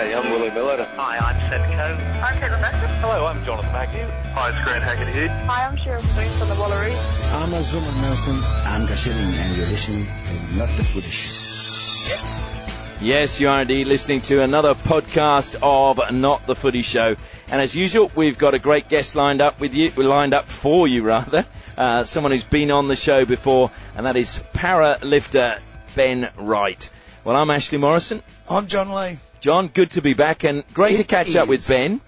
Hey, I'm Willie Miller. Hi, I'm Seb Coe. I'm Caitlin Baxter. Hello, I'm Jonathan Mackey. Hi, it's Grant Hackett. Hi, I'm Cheryl Springs from the Wallaroos. I'm Azumah Nelson. I'm Gashilling, and you're listening to Not the Footy Show. Yes, you are indeed listening to another podcast of Not the Footy Show. And as usual, we've got a great guest lined up with you, lined up for you rather. Uh, someone who's been on the show before, and that is para lifter Ben Wright. Well, I'm Ashley Morrison. I'm John Lee. John, good to be back and great to It catch up with. Ben.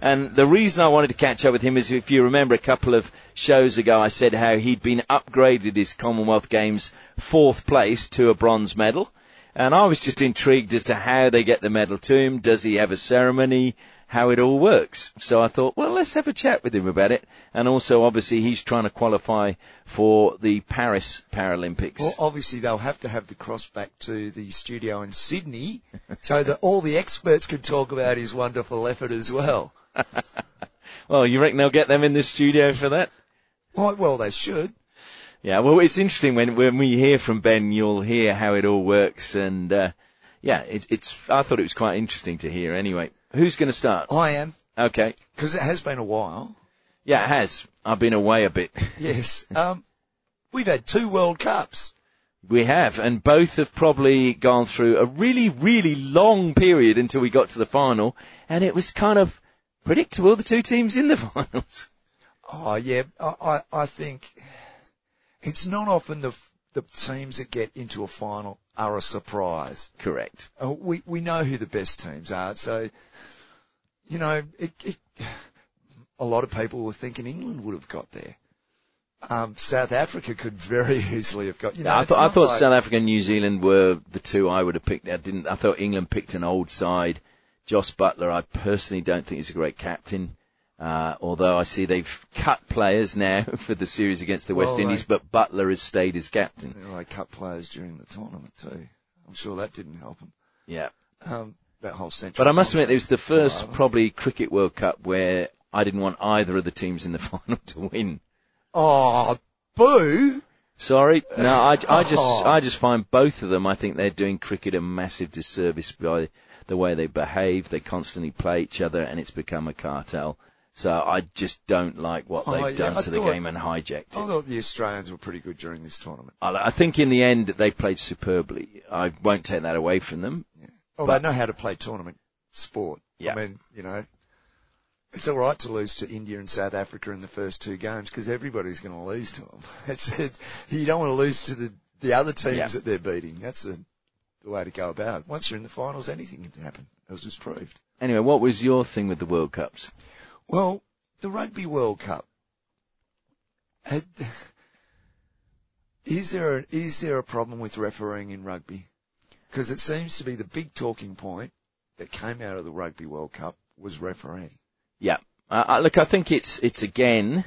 And the reason I wanted to catch up with him is if you remember a couple of shows ago, I said how he'd been upgraded his Commonwealth Games fourth place to a bronze medal. And I was just intrigued as to how they get the medal to him. Does he have a ceremony? How it all works. So I thought, well, let's have a chat with him about it. And also, obviously, he's trying to qualify for the Paris Paralympics. Well, obviously they'll have to have the cross back to the studio in Sydney so that all the experts can talk about his wonderful effort as well. Well, you reckon they'll get them in the studio for that? Well, well they should. Yeah, well, it's interesting when when we hear from Ben, you'll hear how it all works, and uh, yeah, it, it's. I thought it was quite interesting to hear. Anyway, who's going to start? I am, Okay, because it has been a while. yeah, it has. I've been away a bit. Yes. Um, we've had two World Cups. We have, and both have probably gone through a really, really long period until we got to the final, and it was kind of predictable. The two teams in the finals. Oh yeah, I, I, I think it's not often the the teams that get into a final are a surprise. Correct. Uh, we we know who the best teams are, so you know it, it, a lot of people were thinking England would have got there. Um, South Africa could very easily have got. You know, I it's thought, I thought like- South Africa and New Zealand were the two I would have picked. I didn't. I thought England picked an old side. Jos Buttler, I personally don't think he's a great captain. Uh, although I see they've cut players now for the series against the West Well, Indies, they- but Buttler has stayed as captain. They cut players during the tournament too. I'm sure that didn't help them. Yeah. Um, that whole central. But I must admit, it was the first probably cricket World Cup where I didn't want either of the teams in the final to win. Oh, boo! Sorry, no, I, I just, I just find both of them. I think they're doing cricket a massive disservice by the way they behave. They constantly play each other, and it's become a cartel. So I just don't like what Oh, they've yeah, done I to the game and hijacked it. I thought the Australians were pretty good during this tournament. I, I think in the end they played superbly. I won't take that away from them. Oh, But- they know how to play tournament sport. Yeah. I mean, you know, it's all right to lose to India and South Africa in the first two games because everybody's going to lose to them. It's, it's you don't want to lose to the the other teams Yeah. that they're beating. That's the the way to go about. it. Once you're in the finals, anything can happen. It was just proved. Anyway, what was your thing with the World Cups? Well, the Rugby World Cup. Had, is there a, is there a problem with refereeing in rugby? Because it seems to be the big talking point that came out of the Rugby World Cup was refereeing. Yeah. Uh, uh, look, I think it's it's again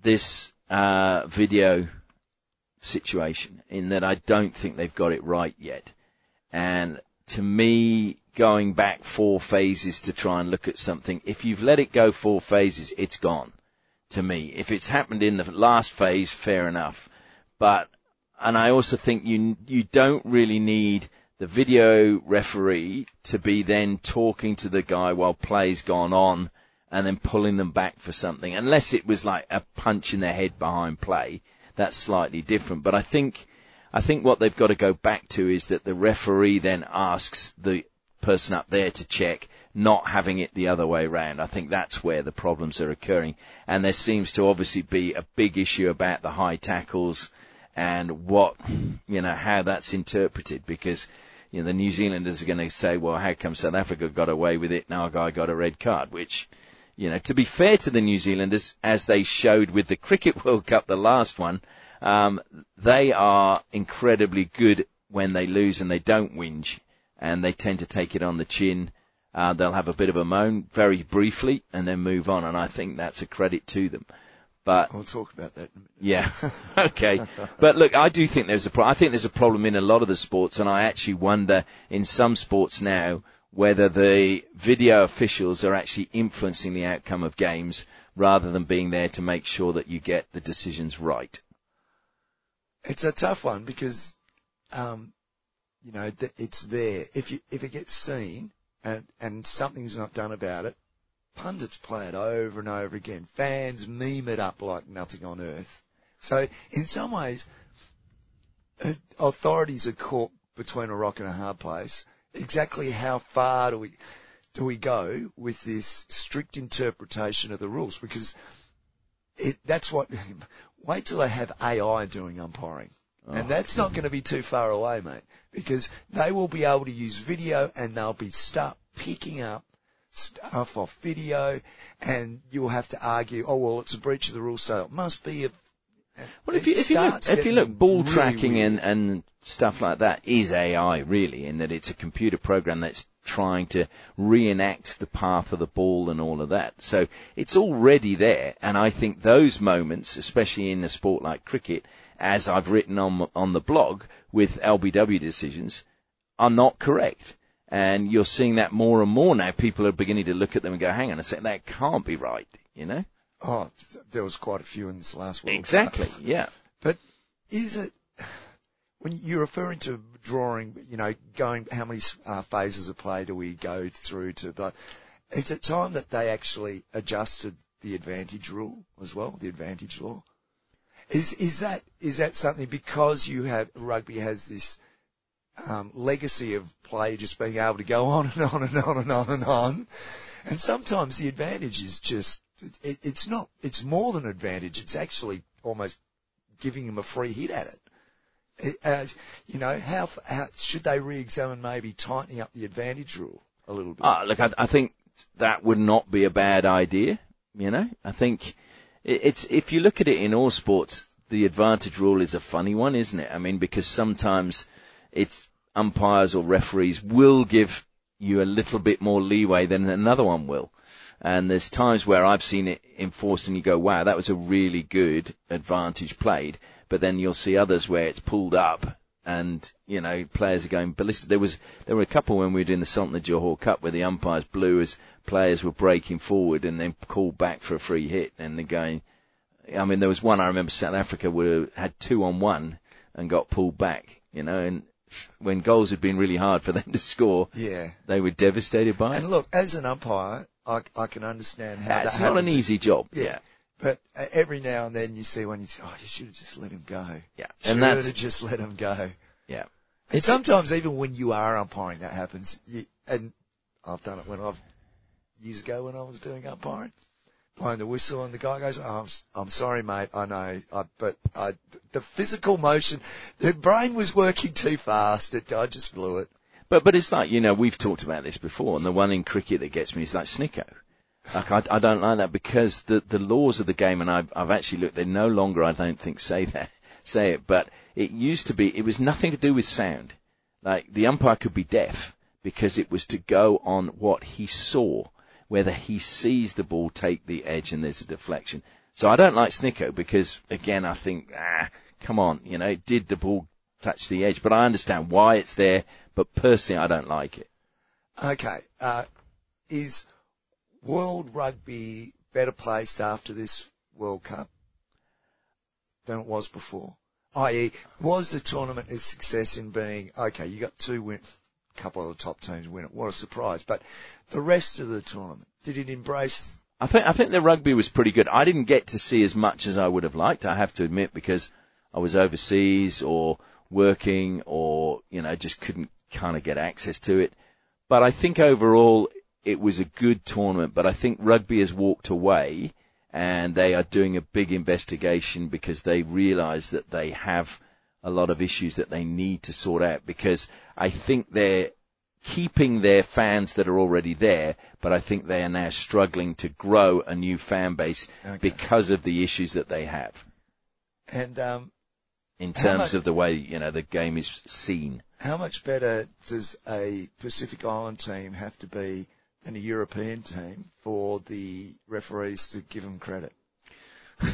this uh, video situation in that I don't think they've got it right yet. And to me, going back four phases to try and look at something, if you've let it go four phases, it's gone. To me, if it's happened in the last phase, fair enough. But and I also think you you don't really need the video referee to be then talking to the guy while play's gone on and then pulling them back for something. Unless it was like a punch in the head behind play, that's slightly different. But I think I think what they've got to go back to is that the referee then asks the person up there to check, not having it the other way round. I think that's where the problems are occurring. And there seems to obviously be a big issue about the high tackles and what, you know, how that's interpreted because, you know, the New Zealanders are going to say, well, how come South Africa got away with it? Now a guy got a red card, which, you know, to be fair to the New Zealanders, as they showed with the Cricket World Cup, the last one, um, they are incredibly good when they lose and they don't whinge and they tend to take it on the chin. Uh, they'll have a bit of a moan very briefly and then move on. And I think that's a credit to them. But We'll talk about that. in a minute. yeah. okay. But look, I do think there's a pro- I think there's a problem in a lot of the sports and I actually wonder in some sports now whether the video officials are actually influencing the outcome of games rather than being there to make sure that you get the decisions right. It's a tough one because, um, you know, th- it's there. If you, if it gets seen, and, and something's not done about it, pundits play it over and over again. Fans meme it up like nothing on earth. So in some ways, uh, authorities are caught between a rock and a hard place. Exactly how far do we do we go with this strict interpretation of the rules? Because it, that's what. Wait till they have AI doing umpiring. And oh, that's not going to be too far away, mate, because they will be able to use video and they'll be start picking up stuff off video and you'll have to argue, oh well, it's a breach of the rules, so it must be a. Well, if you, if you look, if you look, ball really tracking weird. and, and stuff like that is AI really, in that it's a computer program that's trying to reenact the path of the ball and all of that. So it's already there, and I think those moments, especially in a sport like cricket, as I've written on on the blog with LBW decisions, are not correct. And you're seeing that more and more now. People are beginning to look at them and go, hang on a second, that can't be right, you know? Oh, there was quite a few in this last World Cup. Exactly, yeah. But is it when you're referring to drawing? You know, going how many uh, phases of play do we go through to? But it's a time that they actually adjusted the advantage rule as well, the advantage law. Is is that is that something because you have rugby has this um, legacy of play just being able to go on and on and on and on and on, and sometimes the advantage is just it, it's not it's more than advantage. It's actually almost giving him a free hit at it. It, uh, you know, how, how should they re-examine maybe tightening up the advantage rule a little bit? Ah, look, I, I think that would not be a bad idea. You know, I think it, it's if you look at it in all sports, the advantage rule is a funny one, isn't it? I mean, because sometimes it's umpires or referees will give you a little bit more leeway than another one will. And there's times where I've seen it enforced and you go, wow, that was a really good advantage played. But then you'll see others where it's pulled up and, you know, players are going ballistic. There was, there were a couple when we were doing the Sultan of Johor Cup where the umpires blew as players were breaking forward and then called back for a free hit and they're going, I mean, there was one I remember South Africa were, had two on one and got pulled back, you know, and when goals had been really hard for them to score, yeah. they were devastated by it. And look, as an umpire, I, I can understand how It's that not an easy job. Yeah. But uh, every now and then you see one, you say, oh, you should have just let him go. Yeah. Should And have that's, just let him go. yeah. And sometimes even when you are umpiring, that happens. You, and I've done it when I've years ago when I was doing umpiring, blowing the whistle, and the guy goes, oh, I'm, I'm sorry, mate. I know, I, but I, the physical motion, the brain was working too fast. It, I just blew it. But but it's like you know we've talked about this before, and the one in cricket that gets me is like snicko. Like I, I don't like that because the the laws of the game, and I've I've actually looked. They no longer I don't think say that say it, but it used to be. It was nothing to do with sound. Like the umpire could be deaf because it was to go on what he saw, whether he sees the ball take the edge and there's a deflection. So I don't like snicko because again I think ah come on you know did the ball touch the edge? But I understand why it's there. But personally I don't like it. Okay. Uh, is World Rugby better placed after this World Cup than it was before? I.e., was the tournament a success in being, okay, you got two win, a couple of the top teams win it, what a surprise, but the rest of the tournament, did it embrace, I think I think the rugby was pretty good. I didn't get to see as much as I would have liked. I have to admit because I was overseas or working or you know just couldn't kind of get access to it. But I think overall it was a good tournament. But I think rugby has walked away and they are doing a big investigation because they realise that they have a lot of issues that they need to sort out because I think they're keeping their fans that are already there, but I think they are now struggling to grow a new fan base Okay. because of the issues that they have and um, in terms much- of the way, you know, the game is seen. how much better does a Pacific Island team have to be than a European team for the referees to give them credit?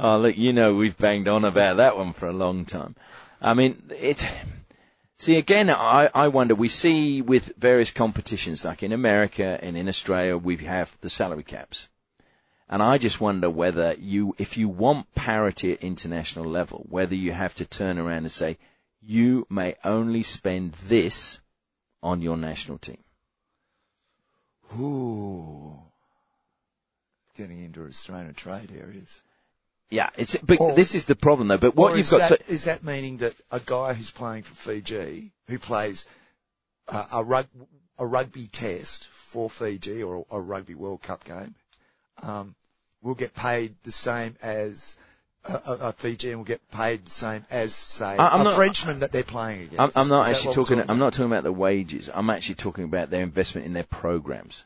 Oh, look, you know, we've banged on about that one for a long time. I mean, it, see, again, I, I wonder, we see with various competitions, like in America and in Australia, we have the salary caps. And I just wonder whether you, if you want parity at international level, whether you have to turn around and say, you may only spend this on your national team? Ooh. Getting into Australian trade areas. Yeah, it's but Or- this is the problem though. But what you've got, that, so, is that meaning that a guy who's playing for Fiji, who plays uh, a, rug, a rugby test for Fiji or a rugby World Cup game, um, will get paid the same as a, a, a Fijian will get paid the same as, say, I'm a not- Frenchman that they're playing against. I'm, I'm not actually what we're talking. I'm not talking about the wages. I'm actually talking about their investment in their programs.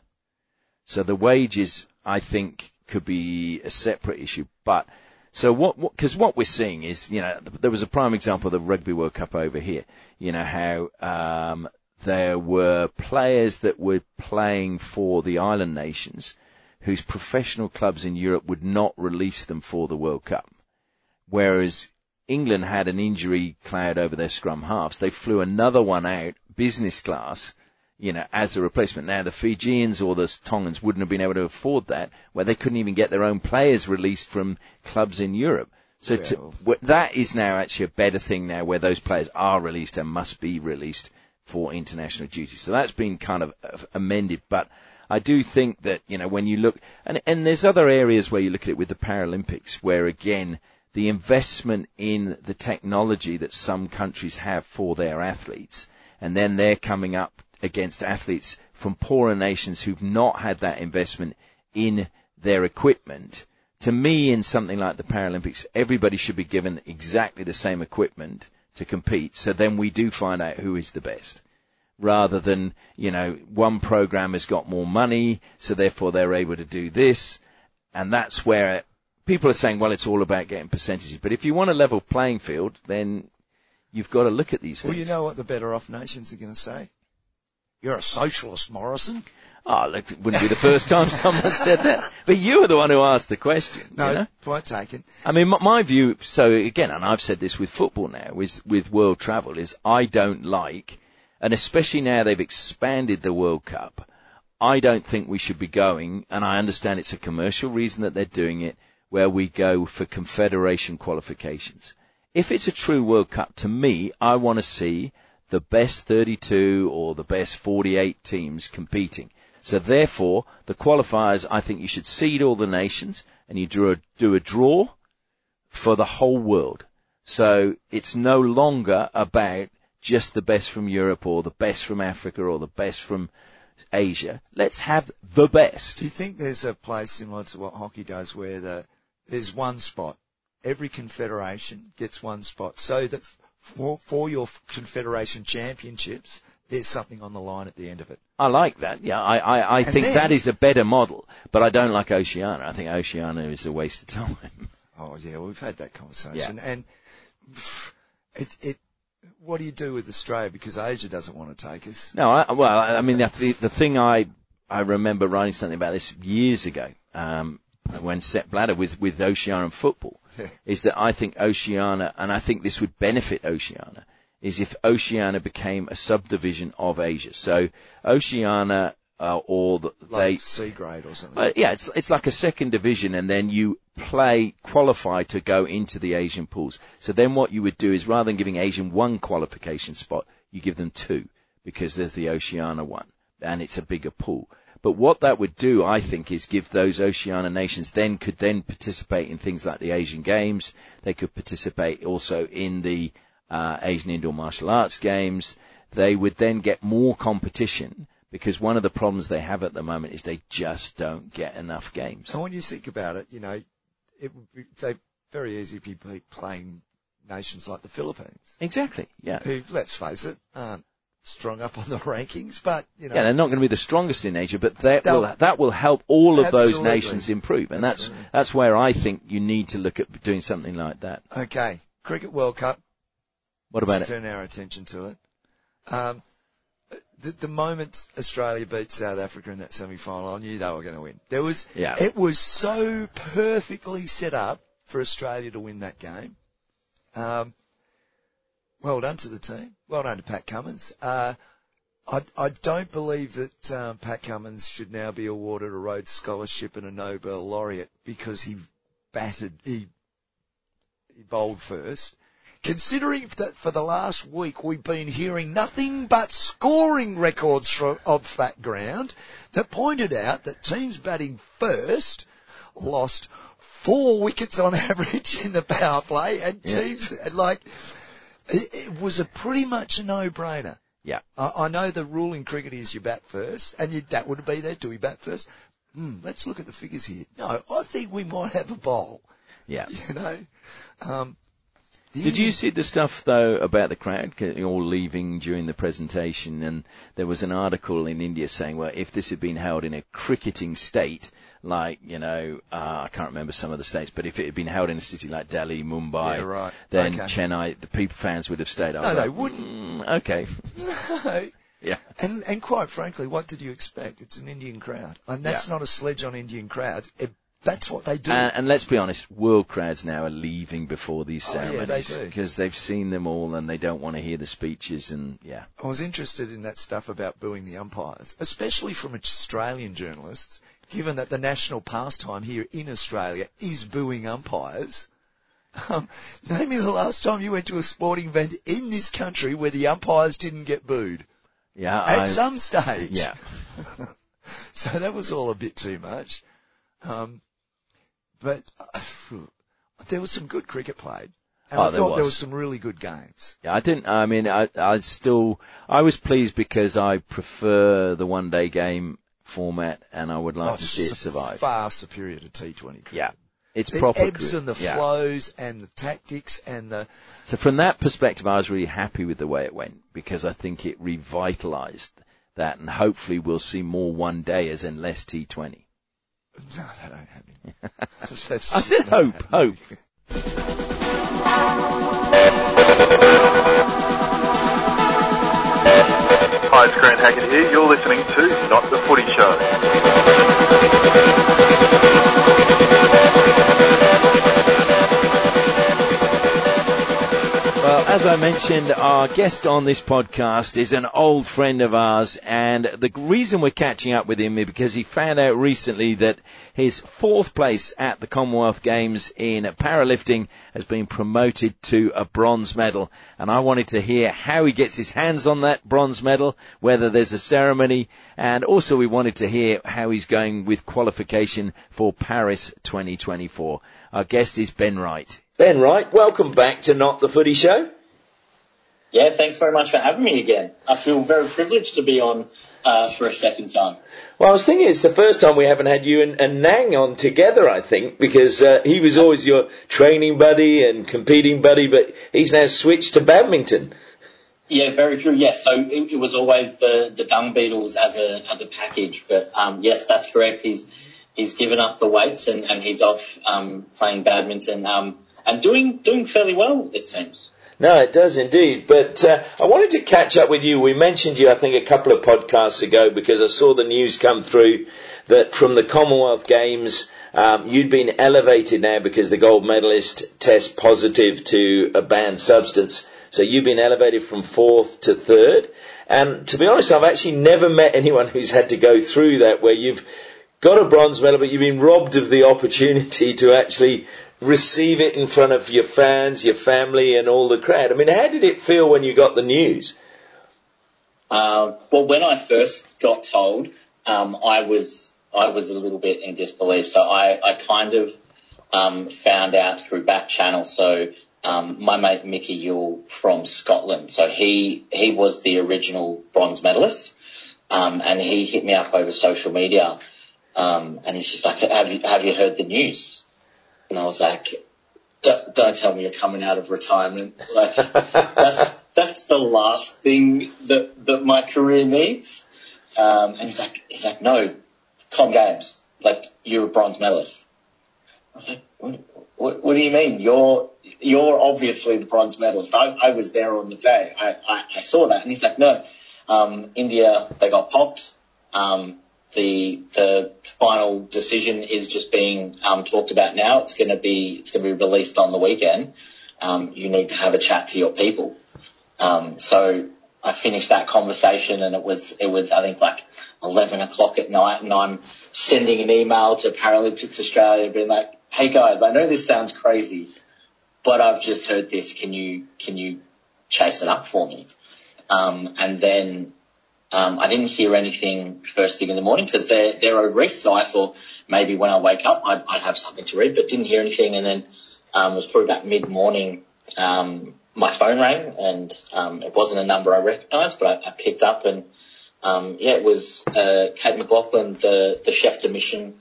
So the wages, I think, could be a separate issue. But so what? Because what, we're seeing is, you know, there was a prime example of the Rugby World Cup over here. You know how um, there were players that were playing for the island nations, whose professional clubs in Europe would not release them for the World Cup whereas England had an injury cloud over their scrum halves. They flew another one out, business class, you know, as a replacement. Now the Fijians or the Tongans wouldn't have been able to afford that, where they couldn't even get their own players released from clubs in Europe. So to, that is now actually a better thing now, where those players are released and must be released for international duty. So that's been kind of uh, amended, but I do think that, you know, when you look, and, and there's other areas where you look at it with the Paralympics, where again, the investment in the technology that some countries have for their athletes, and then they're coming up against athletes from poorer nations who've not had that investment in their equipment. To me, in something like the Paralympics, everybody should be given exactly the same equipment to compete. So then we do find out who is the best rather than, you know, one program has got more money, so therefore they're able to do this. And that's where people are saying, well, it's all about getting percentages. But if you want a level playing field, then you've got to look at these Well, things. Well, you know what the better off nations are going to say? You're a socialist, Morrison. Oh, look, it wouldn't be the first time someone said that. But you were the one who asked the question. No, You know? point taken. I mean, my, my view, so again, and I've said this with football now, is with world travel, is I don't like, and especially now they've expanded the World Cup, I don't think we should be going, and I understand it's a commercial reason that they're doing it, where we go for confederation qualifications. If it's a true World Cup, to me, I want to see the best 32 or the best 48 teams competing. So therefore, the qualifiers, I think you should seed all the nations and you do a, do a draw for the whole world. So it's no longer about just the best from Europe or the best from Africa or the best from Asia. Let's have the best. Do you think there's a place similar to what hockey does where the, there's one spot? Every confederation gets one spot so that for, for your confederation championships, there's something on the line at the end of it. I like that. Yeah, I, I, I think then- that is a better model, but I don't like Oceania. I think Oceania is a waste of time. Oh yeah, we've had that conversation. yeah. And it, it, what do you do with Australia? Because Asia doesn't want to take us. No, I, well, I mean, the, the thing I, I remember writing something about this years ago, um, when Sepp Blatter with, with Oceania and football, is that I think Oceania, and I think this would benefit Oceania, is if Oceania became a subdivision of Asia. So Oceania, uh, or Like they, C grade or something. uh, yeah, it's it's like a second division, and then you play qualify to go into the Asian pools. So then what you would do is rather than giving Asian one qualification spot, you give them two because there's the Oceania one, and it's a bigger pool. But what that would do, I think, is give those Oceania nations then could then participate in things like the Asian Games. They could participate also in the uh, Asian Indoor Martial Arts Games. They would then get more competition because one of the problems they have at the moment is they just don't get enough games. And when you think about it, you know, it would be they very easy to be playing nations like the Philippines, Exactly. Yeah. who, let's face it, aren't strong up on the rankings, but you know, Yeah, they're not going to be the strongest in Asia, but that They'll- that will help all of those nations improve, and that's that's where I think you need to look at doing something like that. okay, Cricket World Cup. What about Let's it? turn our attention to it. Um, the, the moment Australia beat South Africa in that semi-final, I knew they were going to win. There was, Yeah. it was so perfectly set up for Australia to win that game. Um, well done to the team. Well done to Pat Cummins. Uh, I, I don't believe that um, Pat Cummins should now be awarded a Rhodes Scholarship and a Nobel laureate because he batted, he, he bowled first. Considering that for the last week we've been hearing nothing but scoring records from, of Fat Ground that pointed out that teams batting first lost four wickets on average in the power play and Yeah. teams, like, it, it was a pretty much a no-brainer. Yeah. I, I know the rule in cricket is you bat first, and you, that would be there. Do we bat first? Hmm, let's look at the figures here. No, I think we might have a bowl. Yeah. You know. Um, Did you see the stuff though about the crowd c- all leaving during the presentation? And there was an article in India saying, well, if this had been held in a cricketing state, like you know, uh, I can't remember some of the states, but if it had been held in a city like Delhi, Mumbai, Yeah, right. then Okay. Chennai, the people fans would have stayed. I No, they like, wouldn't. "Mm, okay, No. yeah, And and quite frankly, what did you expect? It's an Indian crowd, and that's Yeah. not a sledge on Indian crowds. It, that's what they do. and, and let's be honest, world crowds now are leaving before these Oh, yeah, they ceremonies do. because they've seen them all and they don't want to hear the speeches and yeah. I was interested in that stuff about booing the umpires, especially from Australian journalists, given that the national pastime here in Australia is booing umpires. Um, name me the last time you went to a sporting event in this country where the umpires didn't get booed. Yeah, At I- some stage. yeah. So that was all a bit too much. Um, but uh, there was some good cricket played. And Oh, I there thought there was. was some really good games. Yeah, I didn't. I mean, I, I still, I was pleased because I prefer the one day game format, and I would like Oh, to see it survive. Far superior to T20 cricket. Yeah, it's The proper. ebbs cricket. and the Yeah. flows and the tactics and the So from that perspective, I was really happy with the way it went because I think it revitalised that, and hopefully we'll see more one dayers and less T20. No, that don't happen. That's I just said not hope, happening. hope. Hi, it's Grant Hackett here. You're listening to Not the Footy Show. Well, as I mentioned, our guest on this podcast is an old friend of ours, and the reason we're catching up with him is because he found out recently that his fourth place at the Commonwealth Games in powerlifting has been promoted to a bronze medal. And I wanted to hear how he gets his hands on that bronze medal, whether there's a ceremony, and also we wanted to hear how he's going with qualification for Paris 2024. Our guest is Ben Wright. Ben Wright, welcome back to Not the Footy Show. Yeah, thanks very much for having me again. I feel very privileged to be on uh, for a second time. Well, I was thinking it's the first time we haven't had you and, and Nang on together, I think, because uh, he was always your training buddy and competing buddy, but he's now switched to badminton. Yeah, very true. Yes, so it, it was always the the dung beetles as a as a package, but um, yes, that's correct. He's he's given up the weights and, and he's off um, playing badminton um, and doing doing fairly well, it seems. No, it does indeed. But uh, I wanted to catch up with you. We mentioned you, I think, a couple of podcasts ago because I saw the news come through that from the Commonwealth Games, um, you'd been elevated now because the gold medalist test positive to a banned substance. So you've been elevated from fourth to third. And to be honest, I've actually never met anyone who's had to go through that where you've got a bronze medal, but you've been robbed of the opportunity to actually receive it in front of your fans, your family, and all the crowd. I mean, how did it feel when you got the news? Uh, well, when I first got told, um, I was I was a little bit in disbelief. So I, I kind of um, found out through back channel. So um, my mate Micky Yule from Scotland. So he he was the original bronze medalist, um, and he hit me up over social media, um, and he's just like, "Have you have you heard the news?" And I was like, don't, don't tell me you're coming out of retirement. Like that's that's the last thing that that my career needs. Um, and he's like, he's like, no, Com Games, like you're a bronze medalist. I was like, what, what, what do you mean? You're you're obviously the bronze medalist. I, I was there on the day. I, I, I saw that, and he's like, no, um, India they got popped. Um, the the final decision is just being um, talked about now. It's going to be it's going to be released on the weekend. Um, you need to have a chat to your people. Um, so I finished that conversation, and it was it was I think like eleven o'clock at night, and I'm sending an email to Paralympics Australia, being like, "Hey guys, I know this sounds crazy, but I've just heard this. Can you can you chase it up for me? Um, and then um, I didn't hear anything first thing in the morning because they're they're over east. So I thought maybe when I wake up I'd, I'd have something to read, but didn't hear anything. And then um, it was probably about mid morning. Um, my phone rang and um, it wasn't a number I recognised, but I, I picked up and um, yeah, it was uh, Kate McLoughlin, the the chef de mission,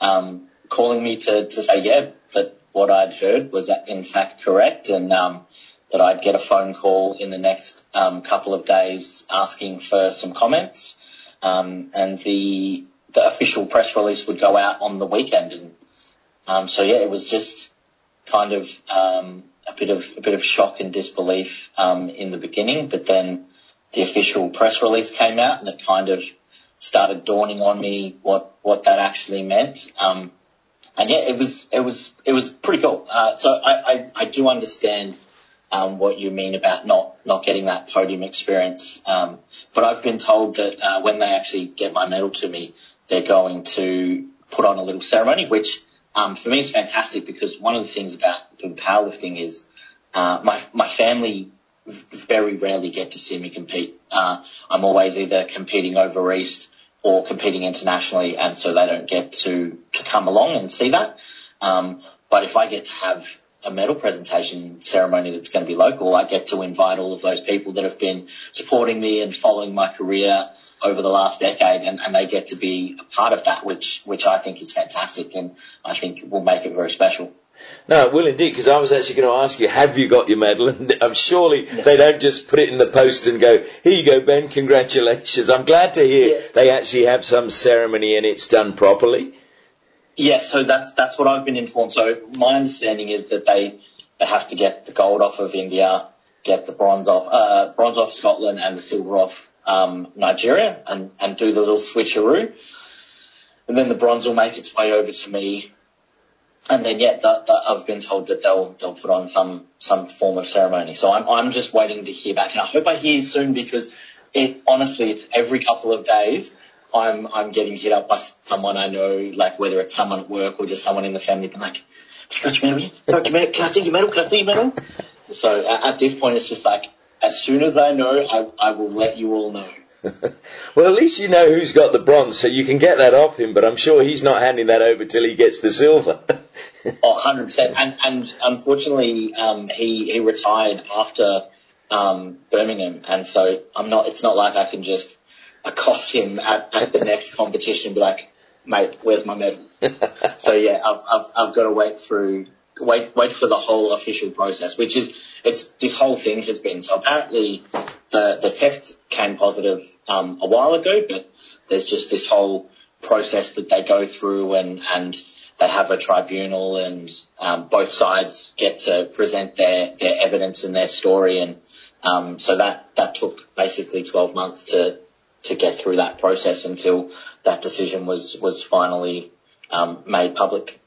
um, calling me to to say yeah that what I'd heard was in fact correct and um, that I'd get a phone call in the next um, couple of days asking for some comments, um, and the the official press release would go out on the weekend, and um, so yeah, it was just kind of um, a bit of a bit of shock and disbelief um, in the beginning, but then the official press release came out, and it kind of started dawning on me what what that actually meant. Um, and yeah, it was it was it was pretty cool. Uh, so I, I I do understand um, what you mean about not not getting that podium experience. Um, but I've been told that uh, when they actually get my medal to me, they're going to put on a little ceremony, which um, for me is fantastic because one of the things about doing powerlifting is uh, my my family very rarely get to see me compete. Uh, I'm always either competing over east or competing internationally, and so they don't get to to come along and see that. Um, but if I get to have a medal presentation ceremony that's going to be local, I get to invite all of those people that have been supporting me and following my career over the last decade and, and they get to be a part of that, which, which I think is fantastic and I think will make it very special. No, it will indeed, because I was actually going to ask you, have you got your medal? And I'm surely they don't just put it in the post and go, here you go, Ben, congratulations. I'm glad to hear Yeah. they actually have some ceremony and it's done properly. Yeah, so that's that's what I've been informed. So my understanding is that they they have to get the gold off of India, get the bronze off uh, bronze off Scotland, and the silver off um, Nigeria, and and do the little switcheroo, and then the bronze will make its way over to me. And then yeah, that, that I've been told that they'll they'll put on some some form of ceremony. So I'm I'm just waiting to hear back, and I hope I hear soon because it honestly it's every couple of days I'm I'm getting hit up by someone I know, like whether it's someone at work or just someone in the family, being like, "Have you got your medal yet? Got your medal? Can I see your medal? Can I see your medal?" So at, at this point, it's just like, as soon as I know, I I will let you all know. Well, at least you know who's got the bronze, so you can get that off him, but I'm sure he's not handing that over till he gets the silver. Oh, 100%. And, and unfortunately, um, he, he retired after, um, Birmingham. And so I'm not, it's not like I can just accost him at, at the next competition and be like, mate, where's my medal? so yeah, I've, I've, I've got to wait through, wait, wait for the whole official process, which is, it's, this whole thing has been, so apparently the, the test came positive, um, a while ago, but there's just this whole process that they go through and, and they have a tribunal and um, both sides get to present their, their evidence and their story and um, so that, that took basically 12 months to, to get through that process until that decision was, was finally um, made public.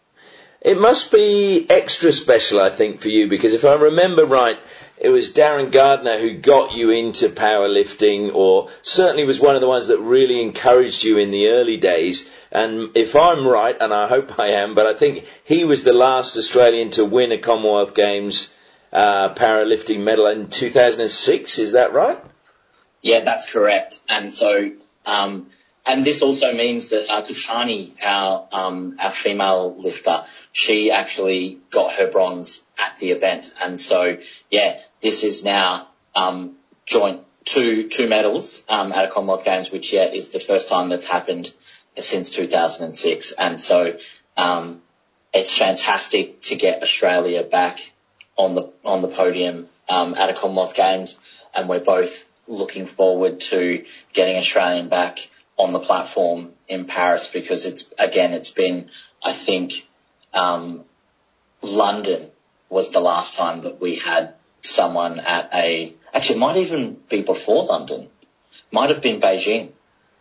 It must be extra special, I think, for you because if I remember right, it was Darren Gardiner who got you into powerlifting, or certainly was one of the ones that really encouraged you in the early days. And if I'm right, and I hope I am, but I think he was the last Australian to win a Commonwealth Games uh, powerlifting medal in 2006. Is that right? Yeah, that's correct. And so, um, and this also means that because Hani, our um, our female lifter, she actually got her bronze at the event, and so yeah, this is now um, joint two two medals um, at a Commonwealth Games, which yeah is the first time that's happened since 2006, and so um, it's fantastic to get Australia back on the on the podium um, at a Commonwealth Games, and we're both looking forward to getting Australian back on the platform in Paris because it's again it's been I think um, London was the last time that we had someone at a actually it might even be before London. Might have been Beijing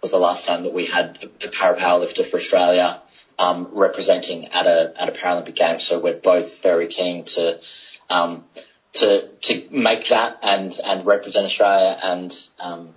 was the last time that we had a, para powerlifter for Australia um, representing at a at a Paralympic Games. So we're both very keen to um, to to make that and and represent Australia and um,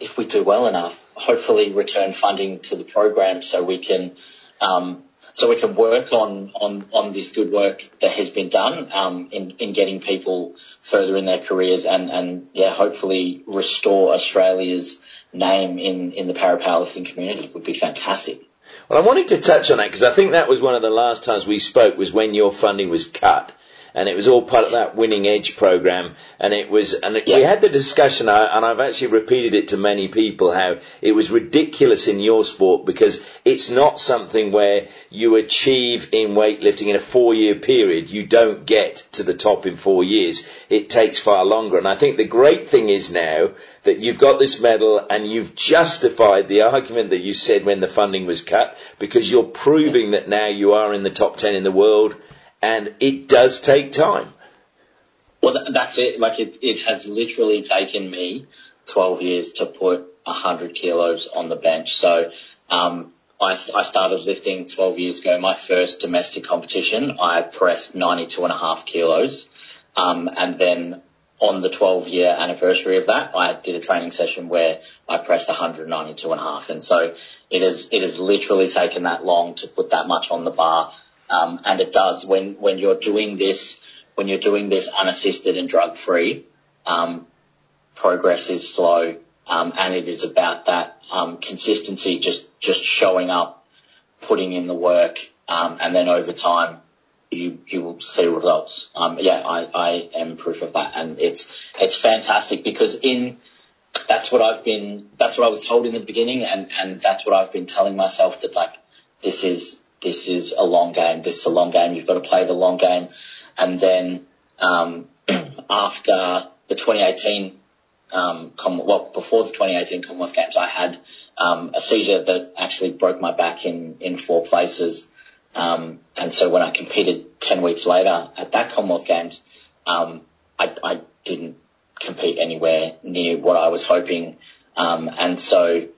if we do well enough, hopefully return funding to the program so we can um, so we can work on, on, on this good work that has been done, um, in, in getting people further in their careers and, and yeah, hopefully restore Australia's name in, in the para-powerlifting community would be fantastic. Well, I wanted to touch on that because I think that was one of the last times we spoke was when your funding was cut. And it was all part of that Winning Edge program. And it was, and it, we had the discussion, and I've actually repeated it to many people, how it was ridiculous in your sport because it's not something where you achieve in weightlifting in a four year period. You don't get to the top in four years. It takes far longer. And I think the great thing is now that you've got this medal and you've justified the argument that you said when the funding was cut because you're proving that now you are in the top 10 in the world and it does take time. Well, th- that's it. Like it, it has literally taken me 12 years to put 100 kilos on the bench. So, um, I, I started lifting 12 years ago. My first domestic competition, I pressed 92 and a half kilos. Um, and then on the 12 year anniversary of that, I did a training session where I pressed 192 and a half. And so it is, it has literally taken that long to put that much on the bar. Um, and it does when, when you're doing this, when you're doing this unassisted and drug free, um, progress is slow. Um, and it is about that, consistency, just, just showing up, putting in the work, and then over time, you, you will see results. Yeah, I, I am proof of that. And it's, it's fantastic because in, that's what I've been, that's what I was told in the beginning and, and that's what I've been telling myself that like, this is, this is a long game. This is a long game. You've got to play the long game. And then, um, after the 2018, um, well, before the 2018 Commonwealth Games, I had, um, a seizure that actually broke my back in, in four places. Um, and so when I competed 10 weeks later at that Commonwealth Games, um, I, I didn't compete anywhere near what I was hoping. Um, and so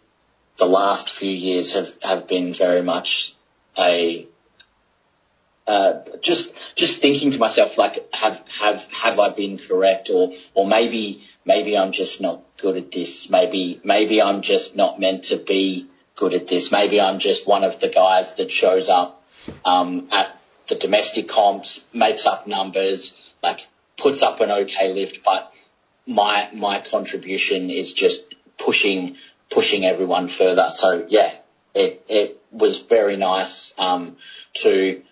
the last few years have, have been very much a, uh, just, just thinking to myself, like, have, have, have I been correct or, or maybe, maybe I'm just not good at this. Maybe, maybe I'm just not meant to be good at this. Maybe I'm just one of the guys that shows up um, at the domestic comps, makes up numbers, like puts up an okay lift, but my my contribution is just pushing pushing everyone further. So yeah, it it was very nice um, to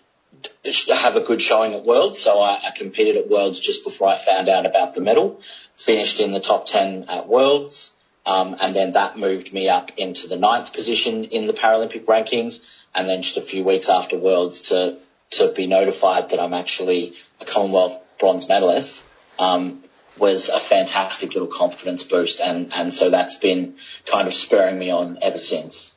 have a good showing at Worlds. So I, I competed at Worlds just before I found out about the medal. Finished in the top ten at Worlds. Um, and then that moved me up into the ninth position in the Paralympic rankings. And then just a few weeks after Worlds to, to be notified that I'm actually a Commonwealth bronze medalist, um, was a fantastic little confidence boost. And, and so that's been kind of spurring me on ever since.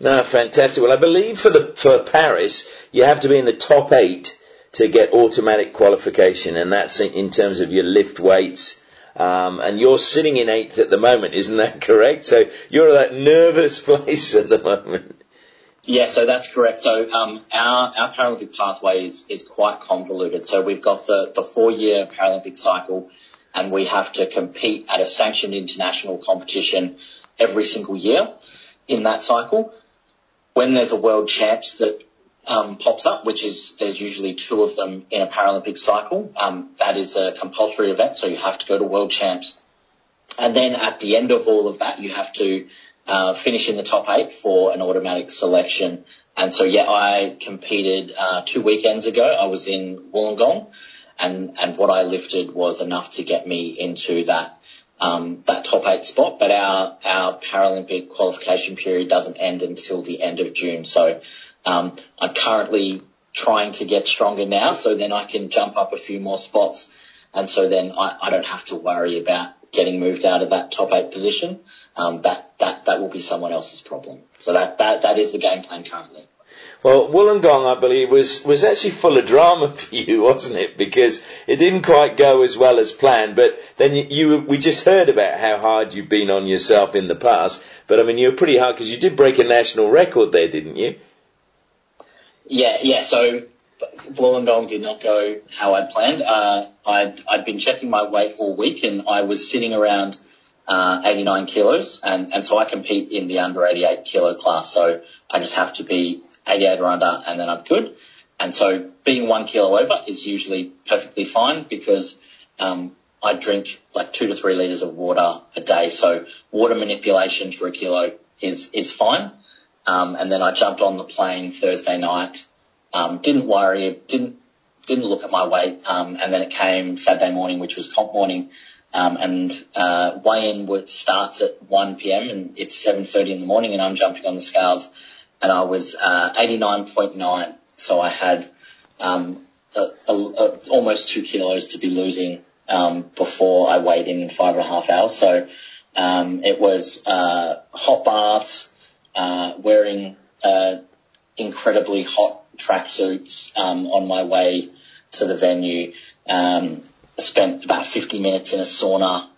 No, fantastic. Well, I believe for the for Paris, you have to be in the top eight to get automatic qualification, and that's in, in terms of your lift weights. Um, and you're sitting in eighth at the moment, isn't that correct? So you're at that nervous place at the moment. Yeah, so that's correct. So um, our our Paralympic pathway is, is quite convoluted. So we've got the, the four year Paralympic cycle, and we have to compete at a sanctioned international competition every single year in that cycle. When there's a world champs that um, pops up, which is there's usually two of them in a Paralympic cycle, um, that is a compulsory event, so you have to go to world champs. And then at the end of all of that, you have to uh, finish in the top eight for an automatic selection. And so, yeah, I competed uh, two weekends ago. I was in Wollongong, and and what I lifted was enough to get me into that that top eight spot. But our our Paralympic qualification period doesn't end until the end of June. So um, I'm currently trying to get stronger now, so then I can jump up a few more spots, and so then I, I don't have to worry about getting moved out of that top eight position. Um, that that that will be someone else's problem. So that that that is the game plan currently. Well, Wollongong, I believe, was, was actually full of drama for you, wasn't it? Because it didn't quite go as well as planned, but then you, you we just heard about how hard you've been on yourself in the past, but I mean, you were pretty hard because you did break a national record there, didn't you? Yeah, yeah. So Wollongong did not go how I'd planned. Uh, I'd I'd been checking my weight all week, and I was sitting around uh, 89 kilos, and and so I compete in the under 88 kilo class. So I just have to be 88 or under, and then I'm good. And so being one kilo over is usually perfectly fine because um, I drink like two to three liters of water a day. So water manipulation for a kilo is is fine. Um, and then I jumped on the plane Thursday night. Um, didn't worry, didn't didn't look at my weight. Um, and then it came Saturday morning, which was comp morning. Um, and uh, weigh-in starts at 1 p.m. and it's 7:30 in the morning, and I'm jumping on the scales, and I was uh, 89.9. So I had um, a, a, a, almost two kilos to be losing um, before I weighed in in five and a half hours. So um, it was uh, hot baths, uh, wearing uh, incredibly hot tracksuits um, on my way to the venue. Um, spent about 50 minutes in a sauna.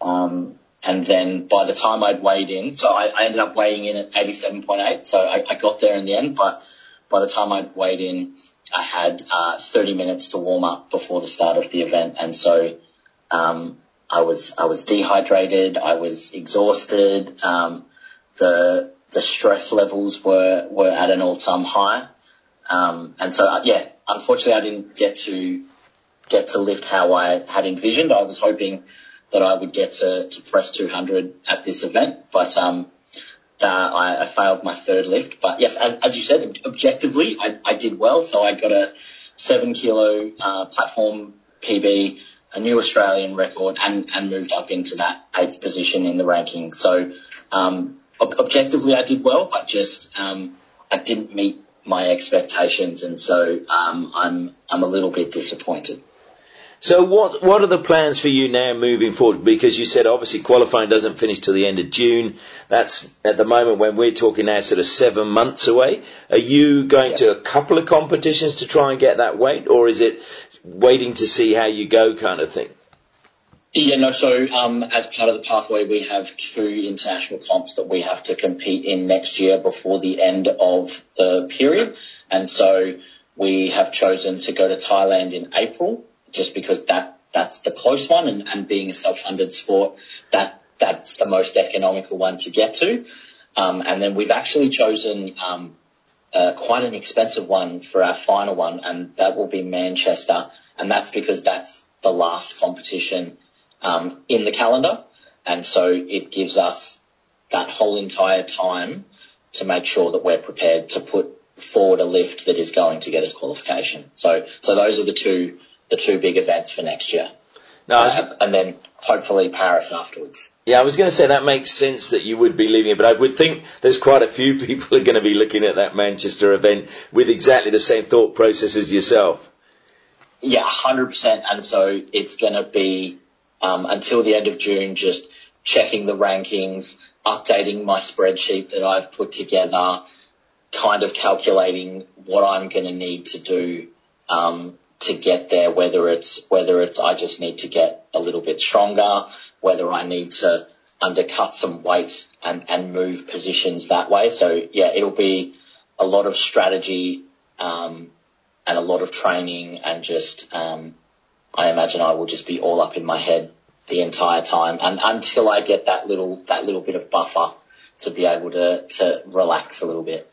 Um, and then by the time I'd weighed in, so I, I ended up weighing in at 87.8. So I, I, got there in the end, but by the time I'd weighed in, I had uh, 30 minutes to warm up before the start of the event. And so um, I was I was dehydrated. I was exhausted. Um, the the stress levels were were at an all time high. Um, and so uh, yeah, unfortunately, I didn't get to get to lift how I had envisioned. I was hoping that I would get to, to press 200 at this event, but um, uh, I, I, failed my third lift. But yes, as, as you said, objectively, I, I, did well. So I got a seven kilo uh, platform PB, a new Australian record, and, and moved up into that eighth position in the ranking. So um, ob- objectively, I did well, but just um, I didn't meet my expectations, and so um, I'm I'm a little bit disappointed. So what what are the plans for you now moving forward? Because you said obviously qualifying doesn't finish till the end of June. That's at the moment when we're talking now sort of seven months away. Are you going yeah. to a couple of competitions to try and get that weight, or is it waiting to see how you go kind of thing? Yeah, no. So um, as part of the pathway, we have two international comps that we have to compete in next year before the end of the period, and so we have chosen to go to Thailand in April just because that that's the close one, and, and being a self-funded sport, that that's the most economical one to get to. Um, and then we've actually chosen um, uh, quite an expensive one for our final one, and that will be Manchester, and that's because that's the last competition um, in the calendar, and so it gives us that whole entire time to make sure that we're prepared to put forward a lift that is going to get us qualification. So, so those are the two the two big events for next year. No, uh, and then hopefully Paris afterwards. Yeah, I was going to say that makes sense that you would be leaving it, but I would think there's quite a few people are going to be looking at that Manchester event with exactly the same thought process as yourself. Yeah, 100%. And so it's going to be um, until the end of June, just checking the rankings, updating my spreadsheet that I've put together, kind of calculating what I'm going to need to do um, to get there, whether it's whether it's I just need to get a little bit stronger, whether I need to undercut some weight and, and move positions that way. So yeah, it'll be a lot of strategy um, and a lot of training and just um, I imagine I will just be all up in my head the entire time and until I get that little that little bit of buffer to be able to to relax a little bit.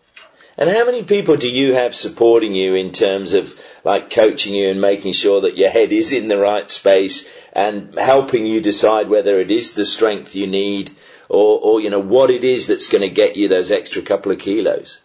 And how many people do you have supporting you in terms of like coaching you and making sure that your head is in the right space and helping you decide whether it is the strength you need or, or you know, what it is that's going to get you those extra couple of kilos?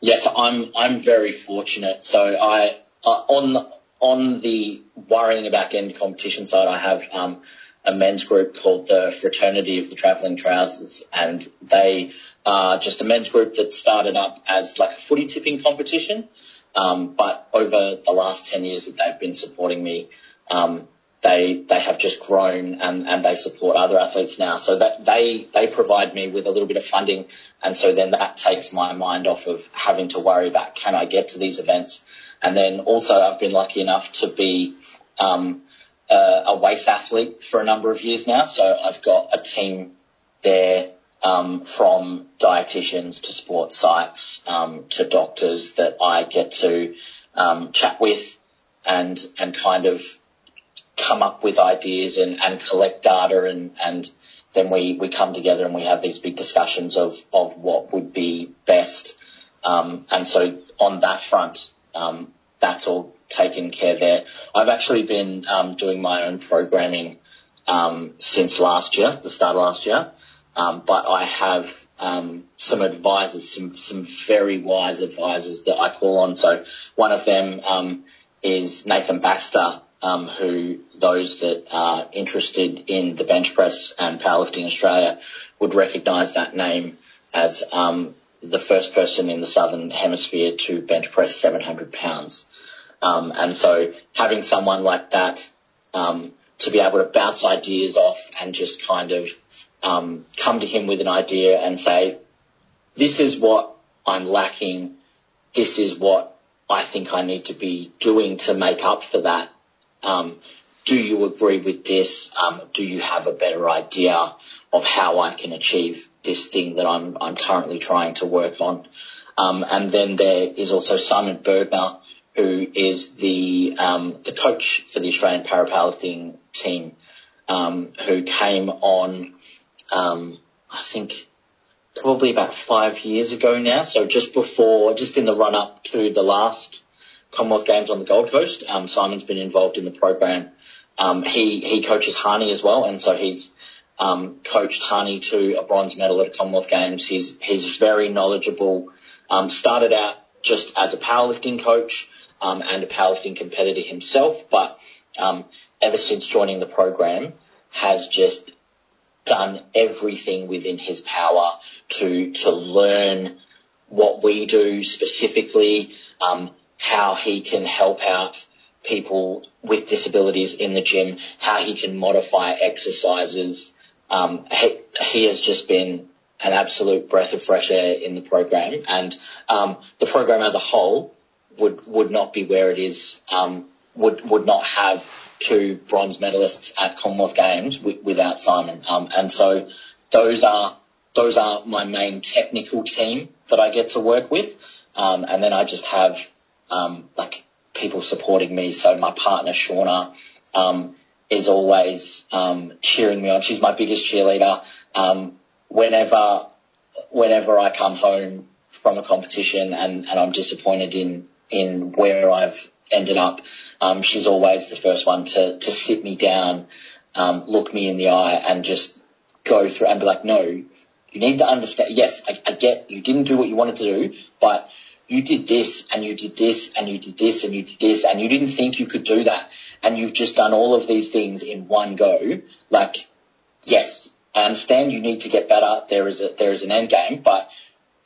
Yes, I'm, I'm very fortunate. So I, uh, on, on the worrying about getting to competition side, I have, um, a men's group called the Fraternity of the Travelling Trousers, and they are just a men's group that started up as like a footy tipping competition. Um, but over the last 10 years that they've been supporting me, um, they they have just grown and, and they support other athletes now. So that they they provide me with a little bit of funding, and so then that takes my mind off of having to worry about can I get to these events. And then also I've been lucky enough to be um, a WAIS athlete for a number of years now. So I've got a team there um, from dietitians to sports psychs um, to doctors that I get to um, chat with and and kind of come up with ideas and, and collect data and, and then we, we come together and we have these big discussions of, of what would be best Um, and so on that front, um, that's all taken care of there. I've actually been um, doing my own programming um, since last year, the start of last year. Um, but I have um, some advisors, some some very wise advisors that I call on. So one of them um, is Nathan Baxter, um, who those that are interested in the bench press and powerlifting Australia would recognise that name as um, the first person in the southern hemisphere to bench press 700 pounds. Um, and so having someone like that um, to be able to bounce ideas off and just kind of um, come to him with an idea and say, this is what I'm lacking. This is what I think I need to be doing to make up for that. Um, do you agree with this? Um, do you have a better idea of how I can achieve this thing that I'm, I'm currently trying to work on? Um, and then there is also Simon Bergner, who is the um, the coach for the Australian Parapowerlifting team, um, who came on, um, I think, probably about five years ago now. So just before, just in the run up to the last Commonwealth Games on the Gold Coast, um, Simon's been involved in the program. Um, he he coaches Hani as well, and so he's coached Hani to a bronze medal at Commonwealth Games. He's he's very knowledgeable. Um, started out just as a powerlifting coach um, and a powerlifting competitor himself, but um, ever since joining the program, has just done everything within his power to to learn what we do specifically, um, how he can help out people with disabilities in the gym, how he can modify exercises. Um, he, has just been an absolute breath of fresh air in the program, and um, the program as a whole would would not be where it is. Um, would would not have two bronze medalists at Commonwealth Games without Simon. And so those are those are my main technical team that I get to work with. And then I just have like people supporting me. So my partner Shauna is always um, cheering me on. She's my biggest cheerleader. Um, whenever whenever I come home from a competition and, and I'm disappointed in in where I've ended up, um, she's always the first one to to sit me down, um, look me in the eye, and just go through and be like, no, you need to understand. Yes, I, I get you didn't do what you wanted to do, but you did this and you did this and you did this and you did this and you didn't think you could do that and you've just done all of these things in one go. Like, yes, I understand you need to get better. There is a there is an end game, but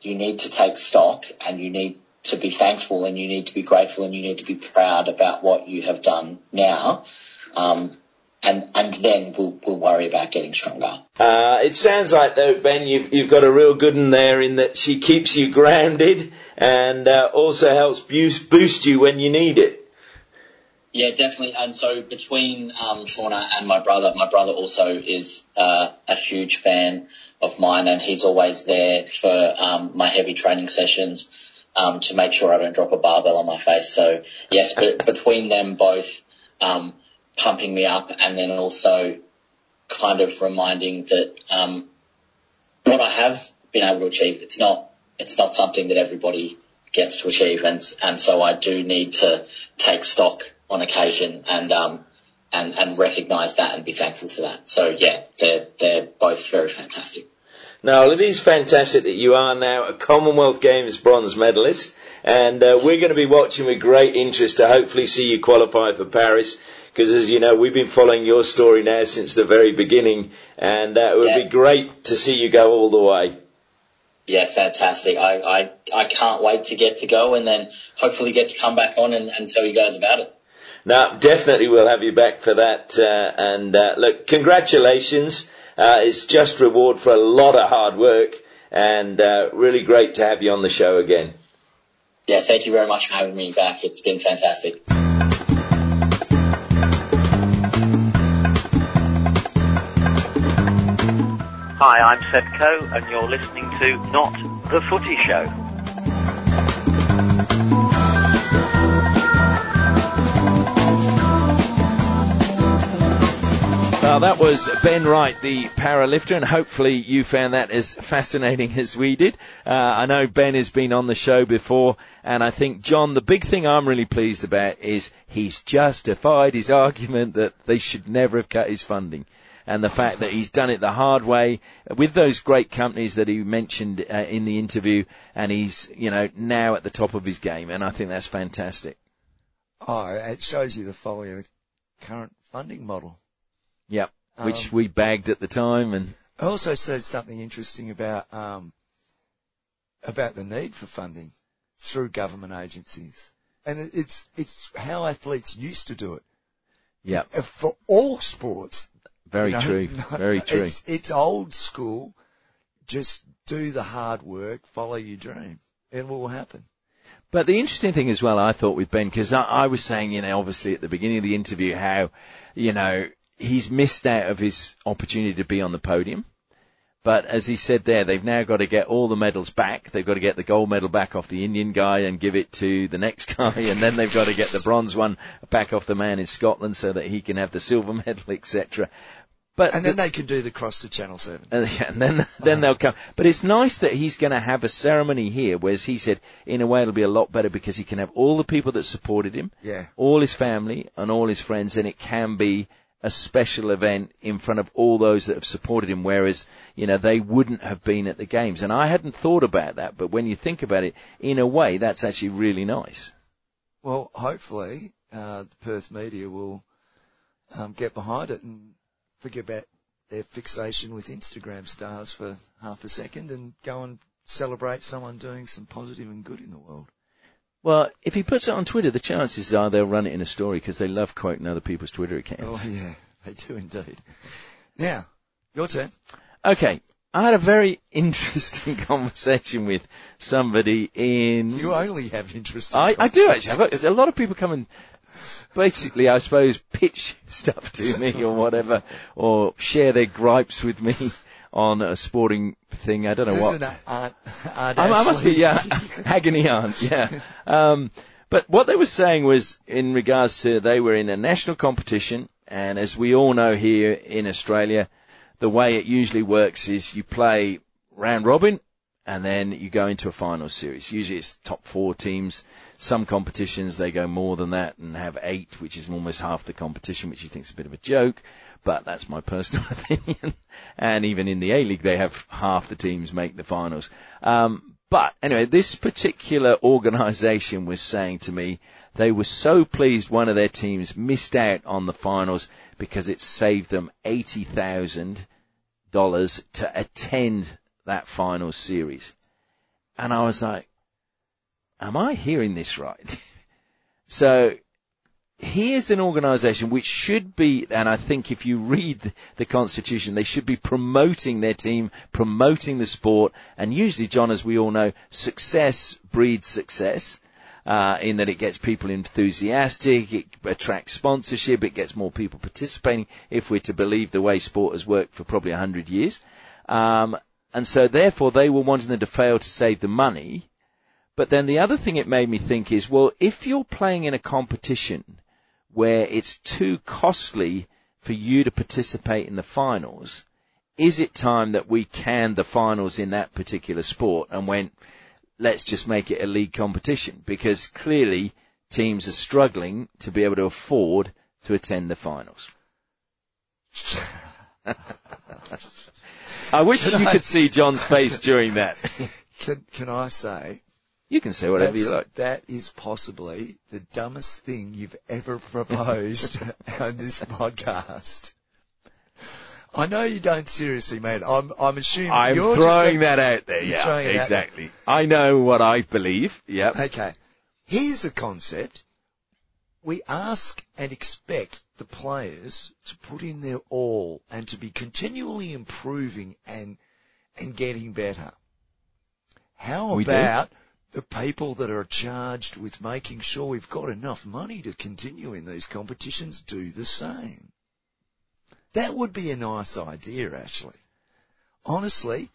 you need to take stock and you need to be thankful and you need to be grateful and you need to be proud about what you have done now. Um, and, and then we'll, we'll worry about getting stronger. Uh, it sounds like though, Ben, you've, you've got a real good one there in that she keeps you grounded and uh, also helps boost, boost you when you need it. Yeah, definitely. And so between um, Shauna and my brother, my brother also is uh, a huge fan of mine, and he's always there for um, my heavy training sessions um, to make sure I don't drop a barbell on my face. So yes, but between them both, um, pumping me up and then also kind of reminding that um, what I have been able to achieve, it's not it's not something that everybody gets to achieve, and and so I do need to take stock on occasion and um and and recognise that and be thankful for that. So yeah, they're they're both very fantastic. Now, it is fantastic that you are now a Commonwealth Games bronze medalist, and uh, we're going to be watching with great interest to hopefully see you qualify for Paris. Because as you know, we've been following your story now since the very beginning, and uh, it would Yeah. be great to see you go all the way. Yeah, fantastic. I, I, I can't wait to get to go and then hopefully get to come back on and, and tell you guys about it. Now, definitely we'll have you back for that. Uh, and uh, look, congratulations. Uh, it's just reward for a lot of hard work, and uh, really great to have you on the show again. Yeah, thank you very much for having me back. It's been fantastic. Hi, I'm Seb Coe, and you're listening to Not the Footy Show. Well, that was Ben Wright, the powerlifter, and hopefully you found that as fascinating as we did. Uh, I know Ben has been on the show before, and I think, John, the big thing I'm really pleased about is he's justified his argument that they should never have cut his funding. And the fact that he's done it the hard way with those great companies that he mentioned uh, in the interview, and he's, you know, now at the top of his game, and I think that's fantastic. Oh, it shows you the folly of the current funding model. Yep. Which Um, we bagged at the time, and It also says something interesting about um, about the need for funding through government agencies, and it's it's how athletes used to do it. yep, Uh, For all sports, very you know, true, no- very true. It's, it's old school. Just do the hard work, follow your dream. It will happen. But the interesting thing as well, I thought with Ben, because I, I was saying, you know, obviously at the beginning of the interview, how, you know, he's missed out of his opportunity to be on the podium. But as he said there, they've now got to get all the medals back. They've got to get the gold medal back off the Indian guy and give it to the next guy, and then they've got to get the bronze one back off the man in Scotland so that he can have the silver medal, etc. But And the- then they can do the cross to Channel 7. and, yeah, and then then they'll come. But it's nice that he's going to have a ceremony here, whereas he said, in a way, it'll be a lot better because he can have all the people that supported him, Yeah. all his family and all his friends, and it can be a special event in front of all those that have supported him. Whereas, you know, they wouldn't have been at the games, and I hadn't thought about that. But when you think about it, in a way, that's actually really nice. Well, hopefully, uh, the Perth media will um, get behind it and forget about their fixation with Instagram stars for half a second and go and celebrate someone doing some positive and good in the world. Well, if he puts it on Twitter, the chances are they'll run it in a story because they love quoting other people's Twitter accounts. Oh yeah, they do indeed. Now, your turn. Okay. I had a very interesting conversation with somebody in. You only have interest. in I, I do actually. Got, there's a lot of people come and basically, I suppose, pitch stuff to me or whatever, or share their gripes with me on a sporting thing. I don't know This what. an aunt, aunt I, I must be, yeah, agony aunt, yeah. Um, but what they were saying was in regards to they were in a national competition, and as we all know here in Australia, the way it usually works is you play round robin, and then you go into a final series. Usually it's top four teams. Some competitions they go more than that and have eight, which is almost half the competition, which you think is a bit of a joke, but that's my personal opinion. and even in the A League, they have half the teams make the finals. Um, but anyway, this particular organisation was saying to me they were so pleased one of their teams missed out on the finals because it saved them eighty thousand dollars to attend that final series. And I was like, am I hearing this right? so here's an organization which should be, and I think if you read the constitution, they should be promoting their team, promoting the sport, and usually, John, as we all know, success breeds success. Uh, in that it gets people enthusiastic, it attracts sponsorship, it gets more people participating, if we're to believe the way sport has worked for probably a hundred years. Um, and so therefore they were wanting them to fail to save the money. But then the other thing it made me think is, well, if you're playing in a competition where it's too costly for you to participate in the finals, is it time that we canned the finals in that particular sport and went, let's just make it a league competition? Because clearly teams are struggling to be able to afford to attend the finals. I wish you could see John's face during that. Can, can I say You can say whatever you like. that is possibly the dumbest thing you've ever proposed on this podcast. I know you don't seriously mean it. I'm, I'm assuming I'm you're throwing that out there. Yeah, out there. exactly. I know what I believe. Yep. Okay. Here's a concept. We ask and expect the players to put in their all and to be continually improving and, and getting better. How We do. The people that are charged with making sure we've got enough money to continue in these competitions do the same? That would be a nice idea, actually. Honestly,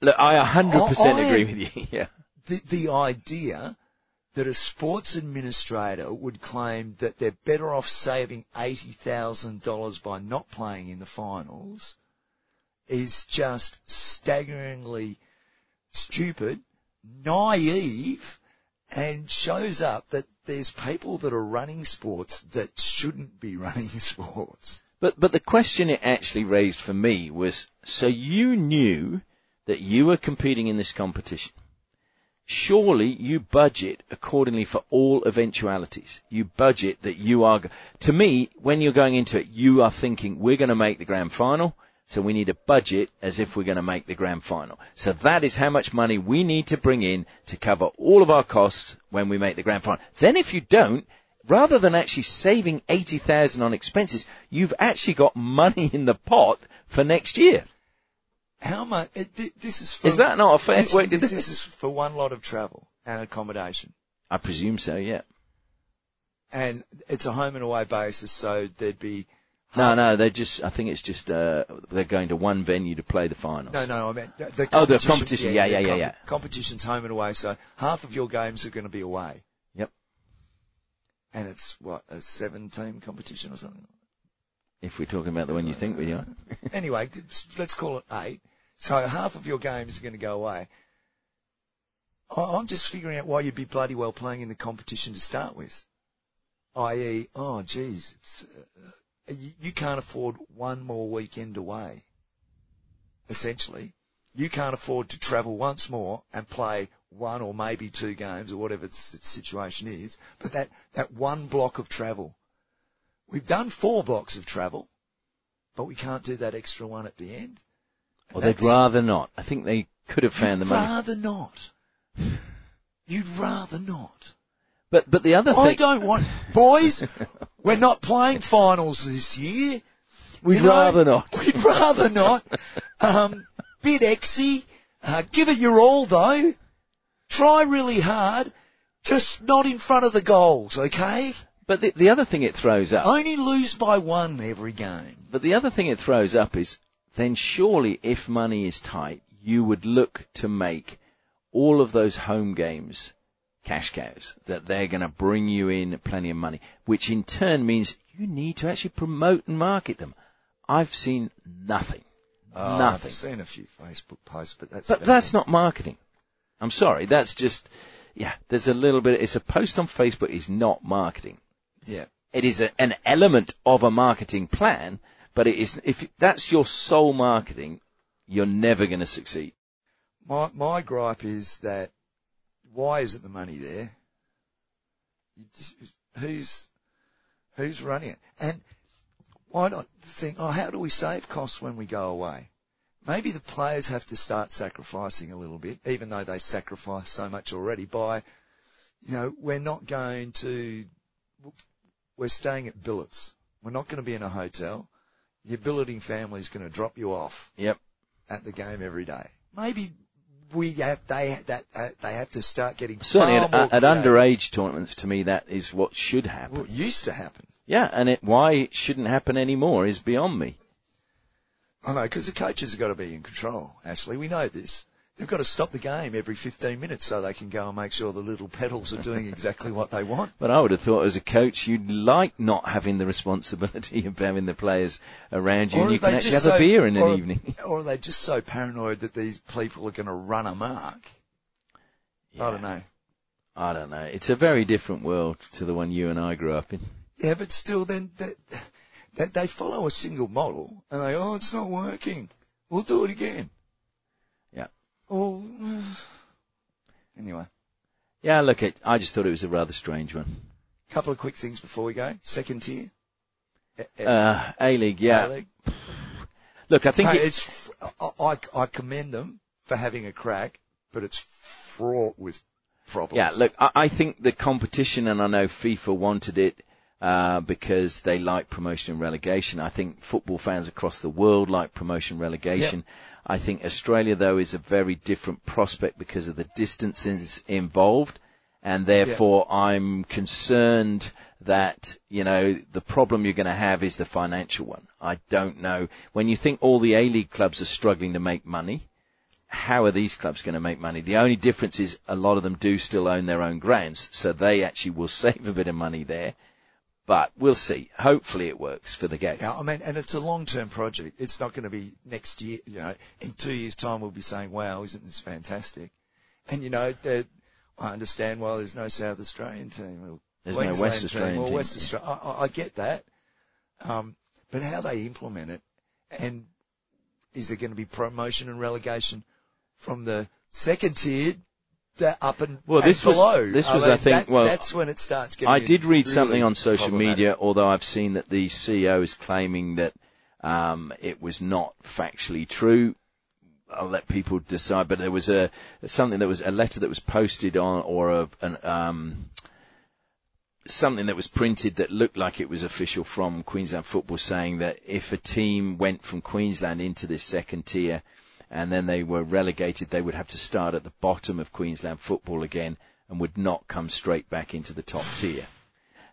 Look, I 100% I- I agree with you. Yeah. the, the idea that a sports administrator would claim that they're better off saving $80,000 by not playing in the finals is just staggeringly stupid, naive, and shows up that there's people that are running sports that shouldn't be running sports. But but the question it actually raised for me was: so you knew that you were competing in this competition. Surely you budget accordingly for all eventualities. You budget that you are. To me, when you're going into it, you are thinking we're going to make the grand final. So we need a budget as if we're going to make the grand final. So that is how much money we need to bring in to cover all of our costs when we make the grand final. Then if you don't, rather than actually saving 80,000 on expenses, you've actually got money in the pot for next year. How much? This is for, Is that not a fair this, way to this, this is for one lot of travel and accommodation. I presume so, yeah. And it's a home and away basis, so there'd be No, no, they're just, I think it's just, uh, they're going to one venue to play the finals. No, no, I meant the, the Oh, the competition. Yeah, yeah, the yeah, yeah. Competition's home and away, so half of your games are going to be away. Yep. And it's what a seven-team competition or something. If we're talking about the one you think we are. anyway, let's call it eight. So half of your games are going to go away. I- I'm just figuring out why you'd be bloody well playing in the competition to start with. I.e., oh geez, it's, uh, you, you can't afford one more weekend away. Essentially, you can't afford to travel once more and play one or maybe two games or whatever its, its situation is. But that, that one block of travel, we've done four blocks of travel, but we can't do that extra one at the end. Or they'd rather not. I think they could have found the money. rather not. You'd rather not. But, but the other thing I don't want, boys, we're not playing finals this year. we'd You know, rather not. We'd rather not. Um, bit exy. Uh, give it your all though. Try really hard. Just not in front of the goals, okay? But the, the other thing it throws up, Only lose by one every game. but the other thing it throws up is, then surely if money is tight, you would look to make all of those home games cash cows, that they're going to bring you in plenty of money, which in turn means you need to actually promote and market them. I've seen nothing. Oh, Nothing. I've seen a few Facebook posts, but that's But that's not marketing. I'm sorry, that's just, yeah, there's a little bit, it's a post on Facebook is not marketing. Yeah. It is a, an element of a marketing plan, but it is, if that's your sole marketing, you're never going to succeed. My my gripe is that why isn't the money there? Just- Who's who's running it? And why not think, oh, how do we save costs when we go away? Maybe the players have to start sacrificing a little bit, even though they sacrifice so much already by, you know, we're not going to, we're staying at billets. We're not going to be in a hotel. Your billeting family is going to drop you off Yep. at the game every day. Maybe we have they that uh, they have to start getting Certainly at, more at underage tournaments, to me, that is what should happen. Well, used to happen. Yeah, and it, why it shouldn't happen anymore is beyond me. I know because the coaches have got to be in control. Actually, we know this. They've got to stop the game every 15 minutes so they can go and make sure the little pedals are doing exactly what they want. But I would have thought as a coach, you'd like not having the responsibility of having the players around you and you can actually have a beer in an or- evening. Or are they just so paranoid that these people are going to run amok? I don't know. I don't know. It's a very different world to the one you and I grew up in. Yeah, but still, then that, that they follow a single model and they, oh, it's not working. We'll do it again. Oh, anyway, Yeah, look, it, I just thought it was a rather strange one. couple of quick things before we go. Second tier. F- Uh, A-League, yeah. A-League. Look, I think Hey, it, it's, I, I, commend them for having a crack, but it's fraught with problems. Yeah, look, I, I think the competition, and I know FIFA wanted it uh, because they like promotion and relegation. I think football fans across the world like promotion and relegation. I think Australia, though, is a very different prospect because of the distances involved, and therefore I'm concerned that you know the problem you're going to have is the financial one. I don't know when you think all the A League clubs are struggling to make money how are these clubs going to make money? The only difference is a lot of them do still own their own grounds, so they actually will save a bit of money there. But we'll see. Hopefully it works for the game. Yeah, I mean, and it's a long-term project. It's not going to be next year. You know, in two years' time, we'll be saying, "Wow, isn't this fantastic?" And you know, that I understand why there's no South Australian team. Or There's no Queensland West team Australian or team, West yeah. Australia. I, I, I get that, um, but how they implement it, and is there going to be promotion and relegation from the second tier? That up and, Well, and this was- below. this was, I think, that- well, that's when it starts getting. I did read really something on social media, although I've seen that the CEO is claiming that um, it was not factually true. I'll let people decide, but there was a something that was a letter that was posted on, or a, an, um, something that was printed that looked like it was official from Queensland Football, saying that if a team went from Queensland into this second tier, and then they were relegated, they would have to start at the bottom of Queensland Football again, and would not come straight back into the top tier.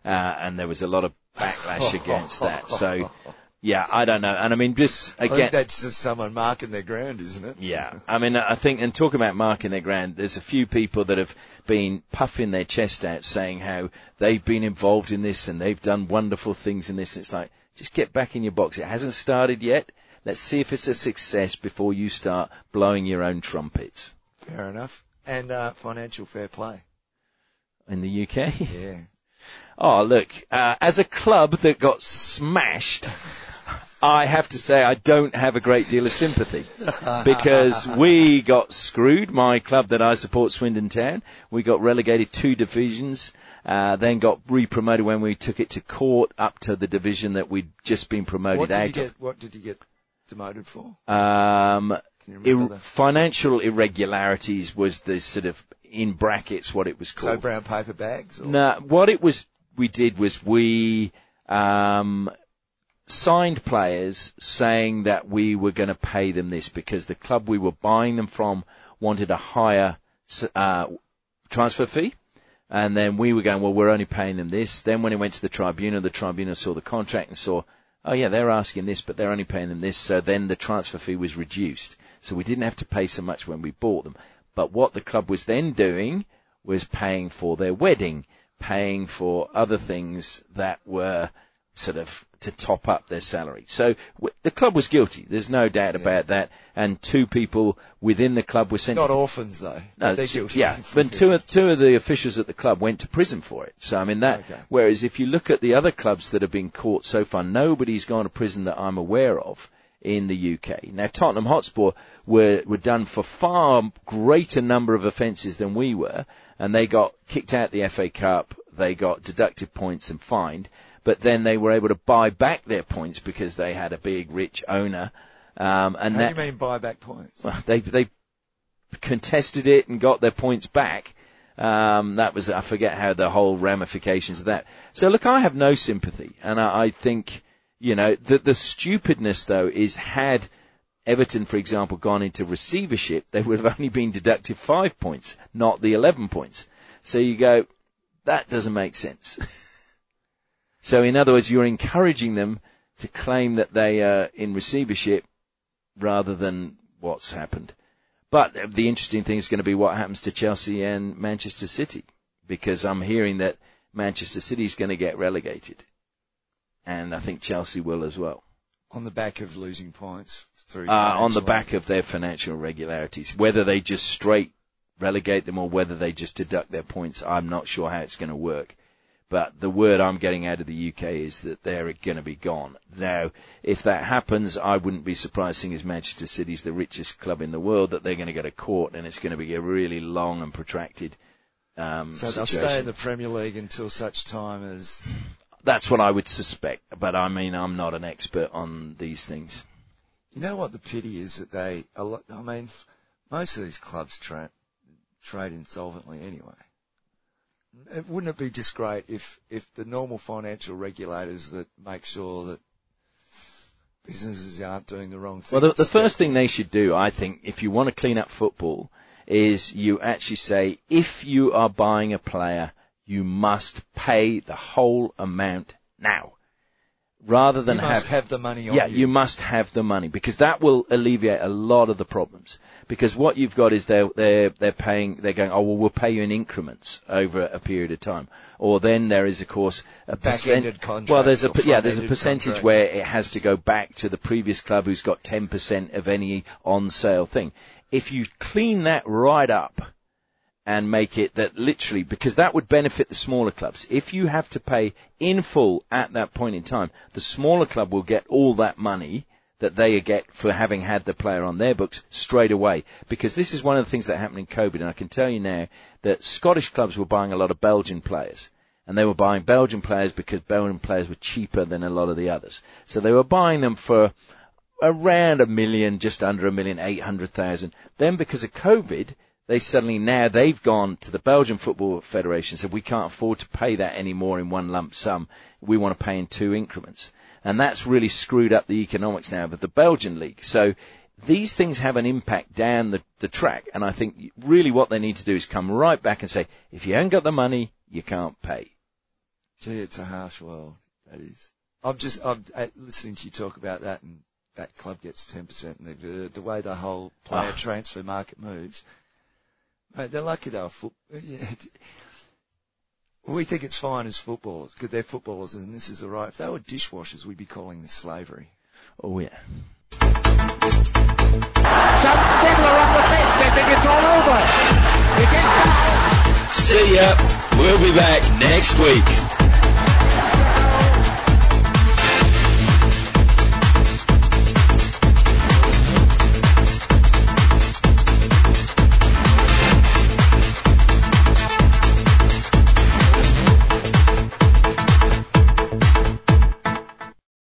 Uh, and there was a lot of backlash against that. So, yeah, I don't know. And I mean, this I again. think that's just someone marking their ground, isn't it? Yeah, I mean, I think, and talk about marking their ground. There's a few people that have been puffing their chest out, saying how they've been involved in this and they've done wonderful things in this. It's like, just get back in your box. It hasn't started yet. Let's see if it's a success before you start blowing your own trumpets. Fair enough. And uh, financial fair play. In the UK, Yeah. oh look, uh, as a club that got smashed. I have to say I don't have a great deal of sympathy because we got screwed. My club that I support, Swindon Town, we got relegated two divisions, uh, then got re-promoted when we took it to court up to the division that we'd just been promoted What did you out get? What did you get demoted for? Um, Can you remember ir- financial irregularities was the sort of in brackets what it was called. So brown paper bags? Or? No, what it was we did was we um, signed players saying that we were going to pay them this because the club we were buying them from wanted a higher uh, transfer fee. And then we were going, well, we're only paying them this. Then when it went to the tribunal, the tribunal saw the contract and saw, oh yeah, they're asking this, but they're only paying them this. So then the transfer fee was reduced. So we didn't have to pay so much when we bought them. But what the club was then doing was paying for their wedding, paying for other things that were sort of to top up their salary. So w- the club was guilty. There's no doubt about that. And two people within the club were sent Not orphans though. no, they're guilty. Yeah, but two of, two of the officials at the club went to prison for it. So I mean that. Okay. Whereas if you look at the other clubs that have been caught so far, nobody's gone to prison that I'm aware of in the UK. Now Tottenham Hotspur were were done for far greater number of offences than we were, and they got kicked out the FA Cup. They got deducted points and fined, but then they were able to buy back their points because they had a big rich owner. Um, and How that, do you mean buyback points? well, they they contested it and got their points back. Um, that was I forget how the whole ramifications of that. So look, I have no sympathy, and I, I think you know the the stupidness though is had Everton, for example, gone into receivership, they would have only been deducted five points, not the eleven points. So you go, that doesn't make sense. so in other words, you're encouraging them to claim that they are in receivership rather than what's happened. But the interesting thing is going to be what happens to Chelsea and Manchester City, because I'm hearing that Manchester City is going to get relegated, and I think Chelsea will as well. On the back of losing points through. Uh, on the back of their financial irregularities, whether they just straight relegate them or whether they just deduct their points, I'm not sure how it's going to work. But the word I'm getting out of the UK is that they're going to be gone. Now, if that happens, I wouldn't be surprised seeing as Manchester City's the richest club in the world that they're going to go to court and it's going to be a really long and protracted um, So they'll situation. stay in the Premier League until such time as. That's what I would suspect. But I mean, I'm not an expert on these things. You know what the pity is that they. A lot, I mean, most of these clubs tra- trade insolvently anyway. It, wouldn't it be just great if if the normal financial regulators that make sure that businesses aren't doing the wrong thing? Well, the, the first thing they should do, I think, if you want to clean up football, is you actually say, if you are buying a player, you must pay the whole amount now. Rather than You must have have the money on yeah, you. you must have the money because that will alleviate a lot of the problems. Because what you've got is they're they're they're paying they're going oh well we'll pay you in increments over a period of time, or then there is of course a percent. Well, there's a yeah there's a percentage contracts. where it has to go back to the previous club who's got ten percent of any on sale thing. If you clean that right up, and make it that literally because that would benefit the smaller clubs. If you have to pay in full at that point in time, the smaller club will get all that money that they get for having had the player on their books straight away. Because this is one of the things that happened in COVID, and I can tell you now that Scottish clubs were buying a lot of Belgian players. And they were buying Belgian players because Belgian players were cheaper than a lot of the others. So they were buying them for around a million, just under a million, eight hundred thousand. Then because of COVID, they suddenly now they've gone to the Belgian Football Federation and said we can't afford to pay that anymore in one lump sum. We want to pay in two increments. And that's really screwed up the economics now of the Belgian league. So these things have an impact down the, the track. And I think really what they need to do is come right back and say, if you haven't got the money, you can't pay. Gee, it's a harsh world. That is. I'm just I'm uh, listening to you talk about that, and that club gets ten percent, and the the way the whole player Ah. transfer market moves. Mate, they're lucky they were foot. Yeah. We think it's fine as footballers because they're footballers, and this is all right. If they were dishwashers, we'd be calling this slavery. Oh yeah. Some people are on the fence. They think it's all over. It is now. See ya. We'll be back next week.